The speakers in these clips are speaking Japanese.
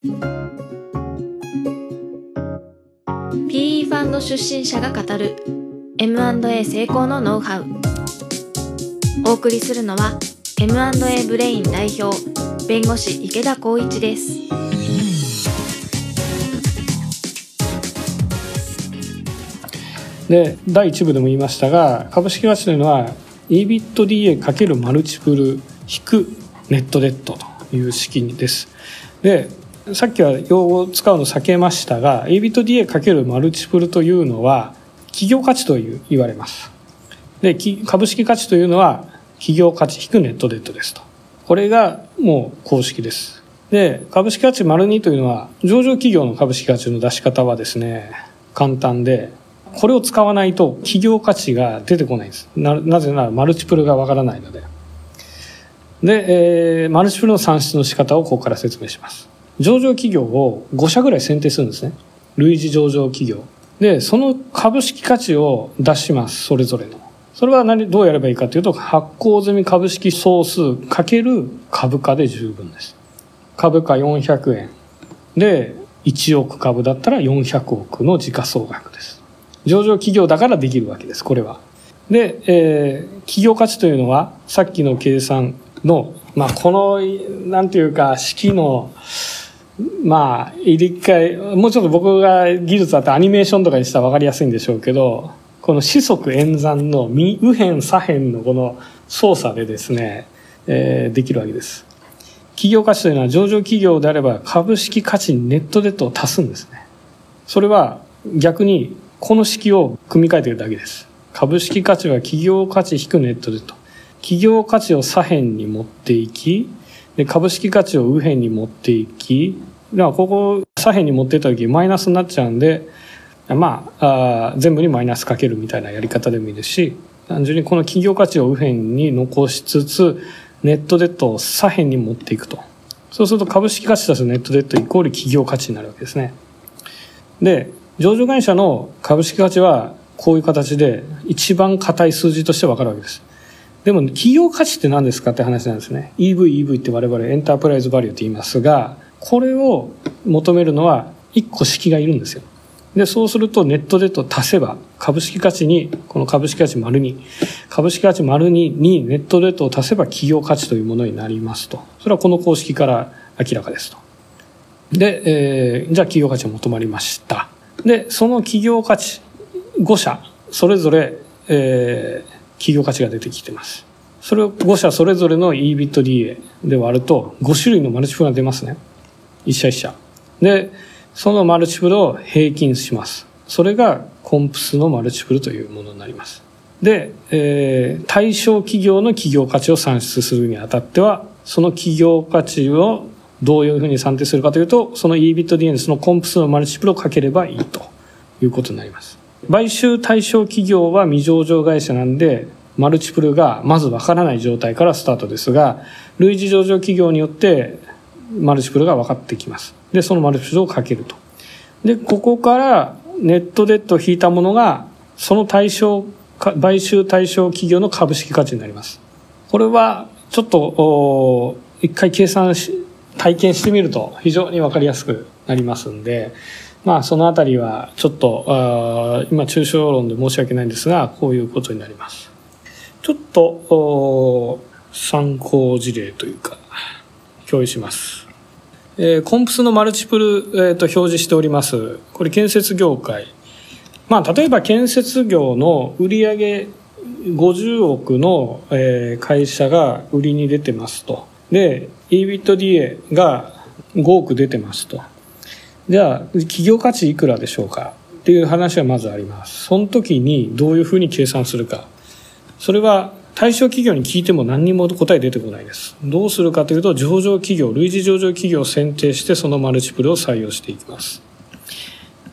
PE ファンド出身者が語る M&A 成功のノウハウ。お送りするのは M&A ブレイン代表弁護士池田光一です。で第1部でも言いましたが株式会社というのは EBITDA× マルチプル引くネットデットという式です。でさっきは用語を使うの避けましたが EBITDA× マルチプルというのは企業価値という言われます。で株式価値というのは企業価値引くネットデットですと。これがもう公式です。で株式価値丸2というのは上場企業の株式価値の出し方はですね簡単でこれを使わないと企業価値が出てこないんです。ななぜならマルチプルがわからないので。で、えー、マルチプルの算出の仕方をここから説明します。上場企業を5社ぐらい選定するんですね。類似上場企業。でその株式価値を出しますそれぞれの。それは何どうやればいいかというと発行済み株式総数かける株価で十分です。株価400円。で1億株だったら400億の時価総額です。上場企業だからできるわけですこれは。で、えー、企業価値というのはさっきの計算の、まあ、このなんていうか式のまあ一回もうちょっと僕が技術あってアニメーションとかにしたら分かりやすいんでしょうけどこの四則演算の右辺左辺のこの操作でですね、えー、できるわけです。企業価値というのは上場企業であれば株式価値にネットデットを足すんですね。それは逆にこの式を組み替えているだけです。株式価値は企業価値引くネットデット企業価値を左辺に持っていきで株式価値を右辺に持っていきだからここ左辺に持っていった時マイナスになっちゃうんでまああ全部にマイナスかけるみたいなやり方でもいいですし単純にこの企業価値を右辺に残しつつネットデッドを左辺に持っていくと。そうすると株式価値足すネットデッドイコール企業価値になるわけですね。で上場会社の株式価値はこういう形で一番硬い数字としてわかるわけです。でも企業価値って何ですかって話なんですね。EV、EV って我々エンタープライズバリューって言いますがこれを求めるのは1個式がいるんですよ。でそうするとネットデット足せば株式価値にこの株式価値丸2株式価値丸2にネットデットを足せば企業価値というものになりますと。それはこの公式から明らかですと。で、えー、じゃあ企業価値が求まりました。でその企業価値5社それぞれ、えー、企業価値が出てきてます。それを5社それぞれの EBITDA で割ると5種類のマルチプルが出ますね。1社1社。でそのマルチプルを平均します。それがコンプスのマルチプルというものになります。で、えー、対象企業の企業価値を算出するにあたってはその企業価値をどういうふうに算定するかというとその EBITDA にそのコンプスのマルチプルをかければいいということになります。買収対象企業は未上場会社なんでマルチプルがまずわからない状態からスタートですが類似上場企業によってマルチプルが分かってきます。でそのマルチプルをかけると。でここからネットデッドを引いたものがその対象買収対象企業の株式価値になります。これはちょっと一回計算し体験してみると非常に分かりやすくなりますんでまあそのあたりはちょっと今抽象論で申し訳ないんですがこういうことになりますちょっと参考事例というか共有します。えー、コンプスのマルチプル、えー、と表示しております。これ建設業界。まあ、例えば建設業の売上50億の、えー、会社が売りに出てますと。で、EBITDA が5億出てますと。じゃあ、企業価値いくらでしょうかっていう話はまずあります。その時にどういうふうに計算するか。それは対象企業に聞いても何にも答え出てこないです。どうするかというと、上場企業、類似上場企業を選定して、そのマルチプルを採用していきます。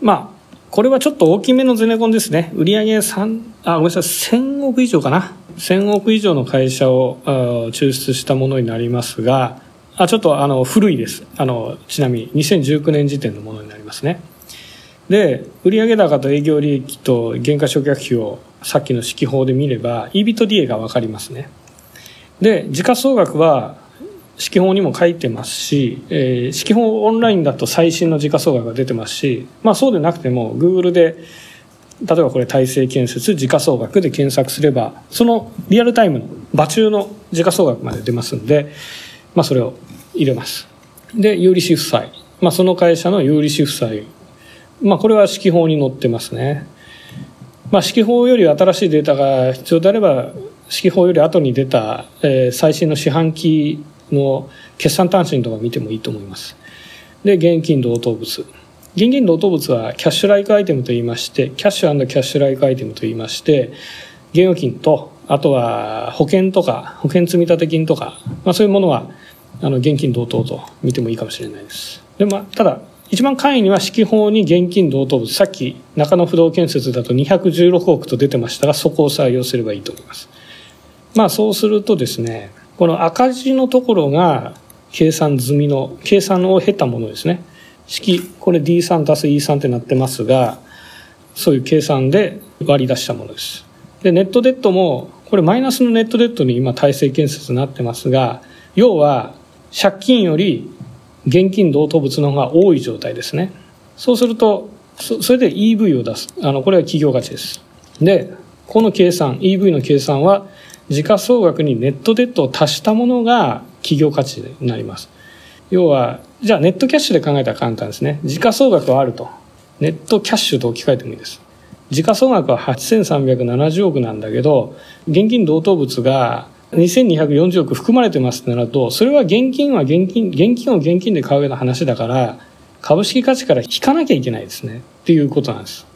まあ、これはちょっと大きめのゼネコンですね。売上3、あ、ごめんなさい、1000億以上かな。1000億以上の会社を抽出したものになりますが、あ、ちょっとあの、古いです。あの、ちなみに2019年時点のものになりますね。で、売上高と営業利益と原価償却費をさっきの式法で見れば EBITDA が分かりますねで時価総額は式法にも書いてますし、えー、式法オンラインだと最新の時価総額が出てますし、まあそうでなくても Google で例えばこれ体制建設時価総額で検索すればそのリアルタイムの場中の時価総額まで出ますんで、まあ、それを入れます。で有利子負債、まあ、その会社の有利子負債、まあ、これは式法に載ってますね、まあ、式法より新しいデータが必要であれば式法より後に出た、えー、最新の四半期の決算単身とか見てもいいと思います。で現金同等物。現金同等物はキャッシュライクアイテムと言いまして、キャッシュキャッシュライクアイテムと言いまして、現預金と、あとは保険とか、保険積立金とか、まあそういうものは、あの、現金同等と見てもいいかもしれないです。で、まあ、ただ、一番簡易には式法に現金同等物、さっき中野不動建設だと216億と出てましたが、そこを採用すればいいと思います。まあそうするとですね、この赤字のところが計算済みの、計算を経たものですね。式、これ D3 足す E3 ってなってますが、そういう計算で割り出したものです。で、ネットデッドも、これマイナスのネットデッドに今体制建設になってますが、要は借金より現金同等物の方が多い状態ですね。そうすると、それで EV を出す。あの、これは企業価値です。で、この計算、EV の計算は、時価総額にネットデッドを足したものが企業価値になります。要は、じゃあネットキャッシュで考えたら簡単ですね。時価総額はあると。ネットキャッシュと置き換えてもいいです。時価総額は8370億なんだけど、現金同等物が2240億含まれてますってなると、それは現金は現金、現金を現金で買うような話だから、株式価値から引かなきゃいけないですね。っていうことなんです。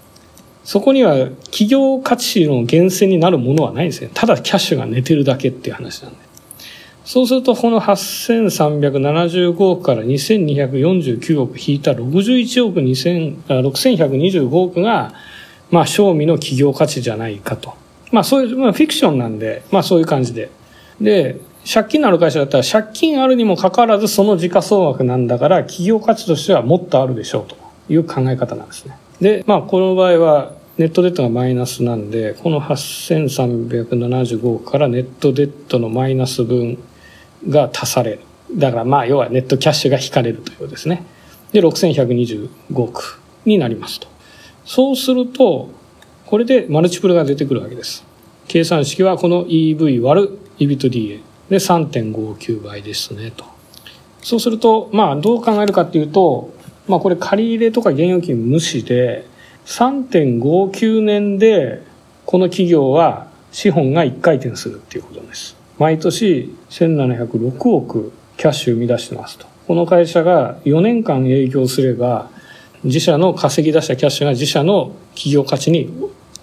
そこには企業価値の源泉になるものはないんですね。ただキャッシュが寝てるだけっていう話なんで。そうすると、この8375億から2249億引いた61億6125億が、まあ、賞味の企業価値じゃないかと。まあ、そういう、まあ、フィクションなんで、まあ、そういう感じで。で、借金のある会社だったら、借金あるにもかかわらず、その時価総額なんだから、企業価値としてはもっとあるでしょうという考え方なんですね。で、まあ、この場合は、ネットデッドがマイナスなんで、この8375億からネットデッドのマイナス分が足される。だからまあ要はネットキャッシュが引かれるということですね。で、6125億になりますと。そうすると、これでマルチプルが出てくるわけです。計算式はこの EV 割る EBITDA で3.59倍ですねと。そうすると、まあどう考えるかっていうと、まあこれ借り入れとか現預金無視で、3.59年でこの企業は資本が1回転するっていうことです。毎年1706億キャッシュ生み出してますと。この会社が4年間営業すれば、自社の稼ぎ出したキャッシュが自社の企業価値に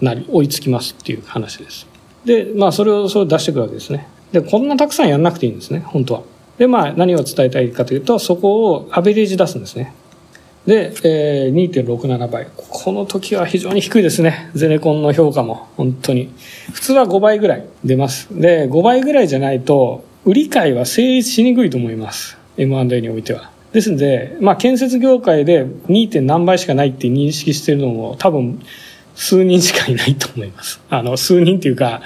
なり、追いつきますっていう話です。で、まあそれをそれ出してくるわけですね。で、こんなたくさんやんなくていいんですね、本当は。で、まあ何を伝えたいかというと、そこをアベレージ出すんですね。で、えー、2.67倍。この時は非常に低いですね。ゼネコンの評価も。本当に。普通は5倍ぐらい出ます。で、5倍ぐらいじゃないと、売り買いは成立しにくいと思います。M&A においては。ですので、まあ、建設業界で 2. 何倍しかないって認識してるのも多分数人しかいないと思います。あの、数人っていうか、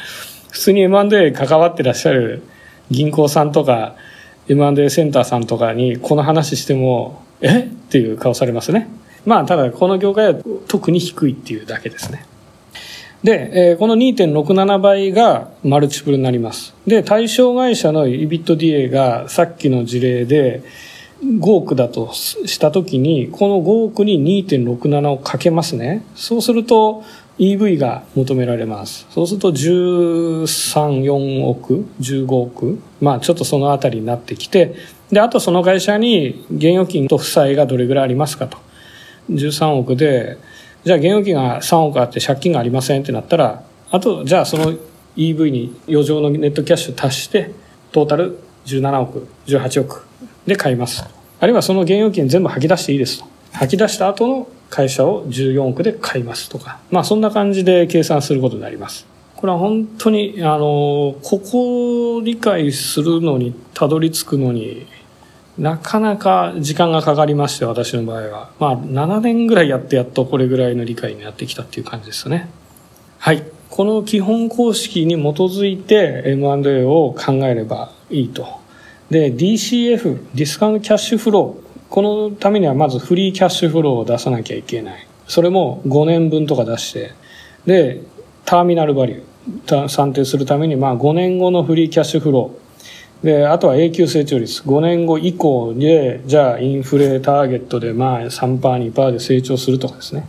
普通に M&A 関わってらっしゃる銀行さんとか、M&A センターさんとかにこの話しても、え？っていう顔されますね。まあ、ただ、この業界は特に低いっていうだけですね。で、えー、この2.67倍がマルチプルになります。で、対象会社の EBITDA がさっきの事例で5億だとしたときに、この5億に2.67をかけますね。そうすると EV が求められます。そうすると13、4億、15億、まあちょっとそのあたりになってきて、で、あとその会社に現預金と負債がどれぐらいありますかと。13億で、じゃあ現預金が3億あって借金がありませんってなったら、あと、じゃあその EV に余剰のネットキャッシュ足して、トータル17億、18億で買います。あるいはその現預金全部吐き出していいですと。吐き出した後の会社を14億で買いますとか。まあそんな感じで計算することになります。これは本当に、あの、ここを理解するのに、たどり着くのに、なかなか時間がかかりまして、私の場合は。まあ、7年ぐらいやってやっとこれぐらいの理解になってきたっていう感じですね。はい。この基本公式に基づいて M&A を考えればいいと。で、DCF、ディスカウントキャッシュフロー。このためにはまずフリーキャッシュフローを出さなきゃいけない。それも5年分とか出して、で、ターミナルバリュー、算定するために、まあ5年後のフリーキャッシュフロー。で、あとは永久成長率。5年後以降で、じゃあインフレターゲットでまあ3%、2%で成長するとかですね。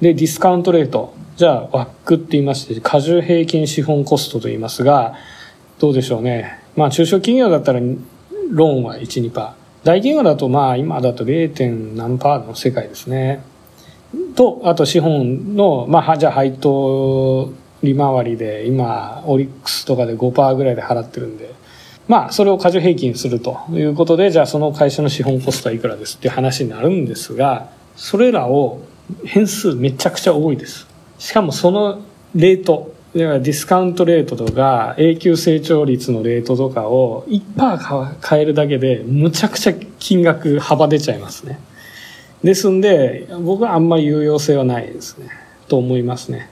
で、ディスカウントレート。じゃあ、ワックって言いまして、過重平均資本コストと言いますが、どうでしょうね。まあ中小企業だったら、ローンは1、2%。大企業だとまあ今だと 0. 何パーの世界ですね。と、あと資本の、まあじゃあ配当利回りで今オリックスとかで5%ぐらいで払ってるんで、まあそれを過剰平均するということで、じゃあその会社の資本コストはいくらですっていう話になるんですが、それらを変数めちゃくちゃ多いです。しかもそのレート、ディスカウントレートとか永久成長率のレートとかを1%変えるだけでむちゃくちゃ金額幅出ちゃいますね。ですんで僕はあんまり有用性はないですね。と思いますね。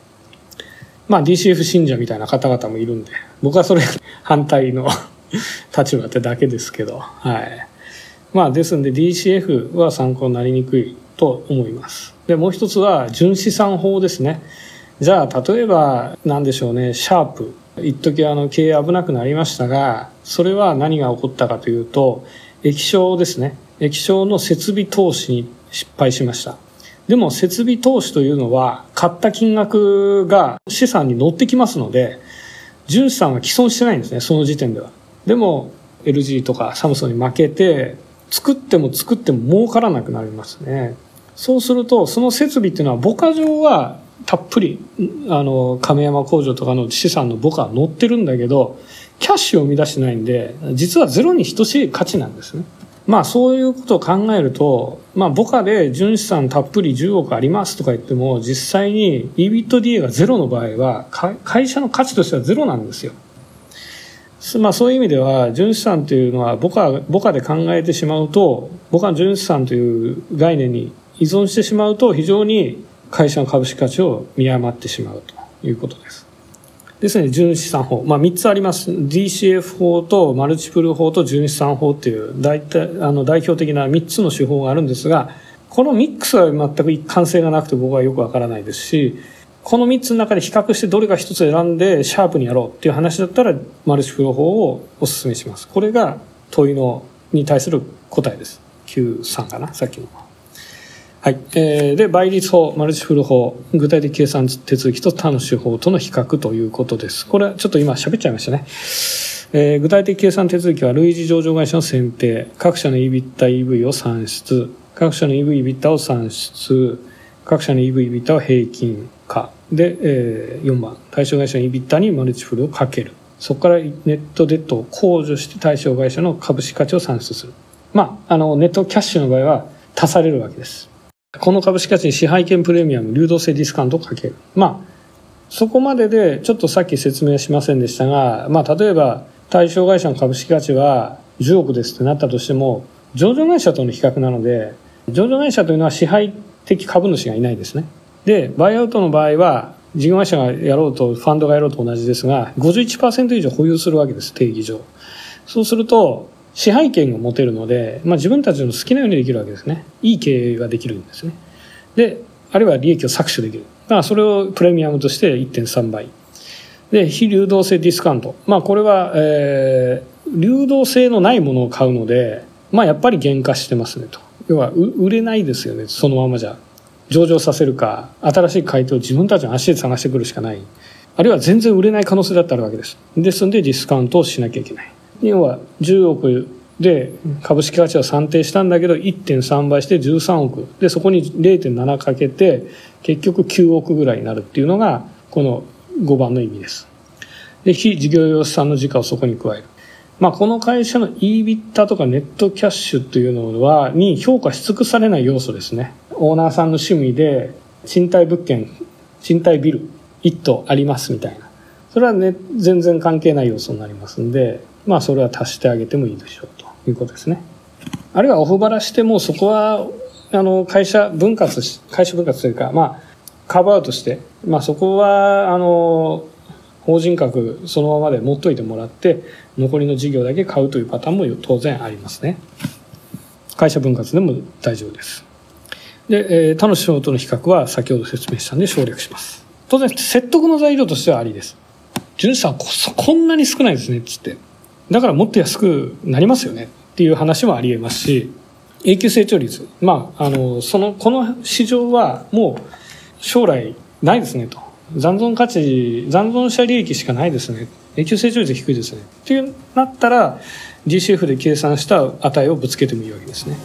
まあ DCF 信者みたいな方々もいるんで僕はそれ反対の立場ってだけですけど。はい。まあですんで DCF は参考になりにくいと思います。で、もう一つは純資産法ですね。じゃあ、例えば、なんでしょうね、シャープ。一時あの、経営危なくなりましたが、それは何が起こったかというと、液晶ですね。液晶の設備投資に失敗しました。でも設備投資というのは買った金額が資産に乗ってきますので、純資産は既存してないんですね、その時点では。でも LG とかサムソンに負けて、作っても作っても儲からなくなりますね。そうすると、その設備っていうのは、母価上はたっぷり、あの、亀山工場とかの資産の母価は載ってるんだけど、キャッシュを生み出してないんで、実はゼロに等しい価値なんですね。まあそういうことを考えると、まあ母価で純資産たっぷり10億ありますとか言っても、実際に EBITDA がゼロの場合は、会社の価値としてはゼロなんですよ。まあそういう意味では、純資産というのは母価、母価で考えてしまうと、母価純資産という概念に依存してしまうと非常に会社の株式価値を見誤ってしまうということです。ですね、純資産法。まあ、3つあります。DCF 法とマルチプル法と純資産法っていう大体、あの、代表的な3つの手法があるんですが、このミックスは全く一貫性がなくて僕はよくわからないですし、この3つの中で比較してどれか1つ選んでシャープにやろうっていう話だったら、マルチプル法をお勧めします。これが問いのに対する答えです。Q3 かな、さっきの。はい。えー、で、倍率法、マルチフル法、具体的計算手続きと他の手法との比較ということです。これはちょっと今喋っちゃいましたね。えー、具体的計算手続きは類似上場会社の選定、各社の EBITDA、EV を算出、各社の EV、EBITDA を算出、各社の EV、EBITDA を平均化。で、えー、4番、対象会社の EBITDA にマルチフルをかける。そこからネットデッドを控除して対象会社の株式価値を算出する。まあ、あの、ネットキャッシュの場合は足されるわけです。この株式価値に支配権プレミアム、流動性ディスカウントをかける。まあ、そこまでで、ちょっとさっき説明しませんでしたが、まあ、例えば、対象会社の株式価値は10億ですってなったとしても、上場会社との比較なので、上場会社というのは支配的株主がいないですね。で、バイアウトの場合は、事業会社がやろうと、ファンドがやろうと同じですが、51%以上保有するわけです、定義上。そうすると、支配権が持てるので、まあ、自分たちの好きなようにできるわけですね。いい経営ができるんですね。で、あるいは利益を搾取できる。まあ、それをプレミアムとして1.3倍。で、非流動性ディスカウント。まあ、これは、えー、流動性のないものを買うので、まあ、やっぱり減価してますねと。要は、売れないですよね、そのままじゃ。上場させるか、新しい買い手を自分たちの足で探してくるしかない。あるいは全然売れない可能性だってあるわけです。ですので、ディスカウントをしなきゃいけない。要は10億で株式価値は算定したんだけど1.3倍して13億でそこに0.7かけて結局9億ぐらいになるっていうのがこの5番の意味です。で非事業用資産の時価をそこに加える。まあ、この会社の EBITDA とかネットキャッシュというのは、に評価し尽くされない要素ですね。オーナーさんの趣味で、賃貸物件、賃貸ビル、1棟ありますみたいな。それはね、全然関係ない要素になりますんで、まあそれは足してあげてもいいでしょうということですね。あるいはオフバラしてもそこは、あの、会社分割し、会社分割というか、まあ、カバーアウトして、まあそこは、あの、法人格そのままで持っといてもらって、残りの事業だけ買うというパターンも当然ありますね。会社分割でも大丈夫です。で、えー、他の仕事の比較は先ほど説明したんで省略します。当然説得の材料としてはありです。純資産ここんなに少ないですねつって。だからもっと安くなりますよねっていう話もあり得ますし永久成長率。まああのそのこの市場はもう将来ないですねと。残存価値残存者利益しかないですね。永久成長率低いですね。っていうなったら DCF で計算した値をぶつけてもいいわけですね。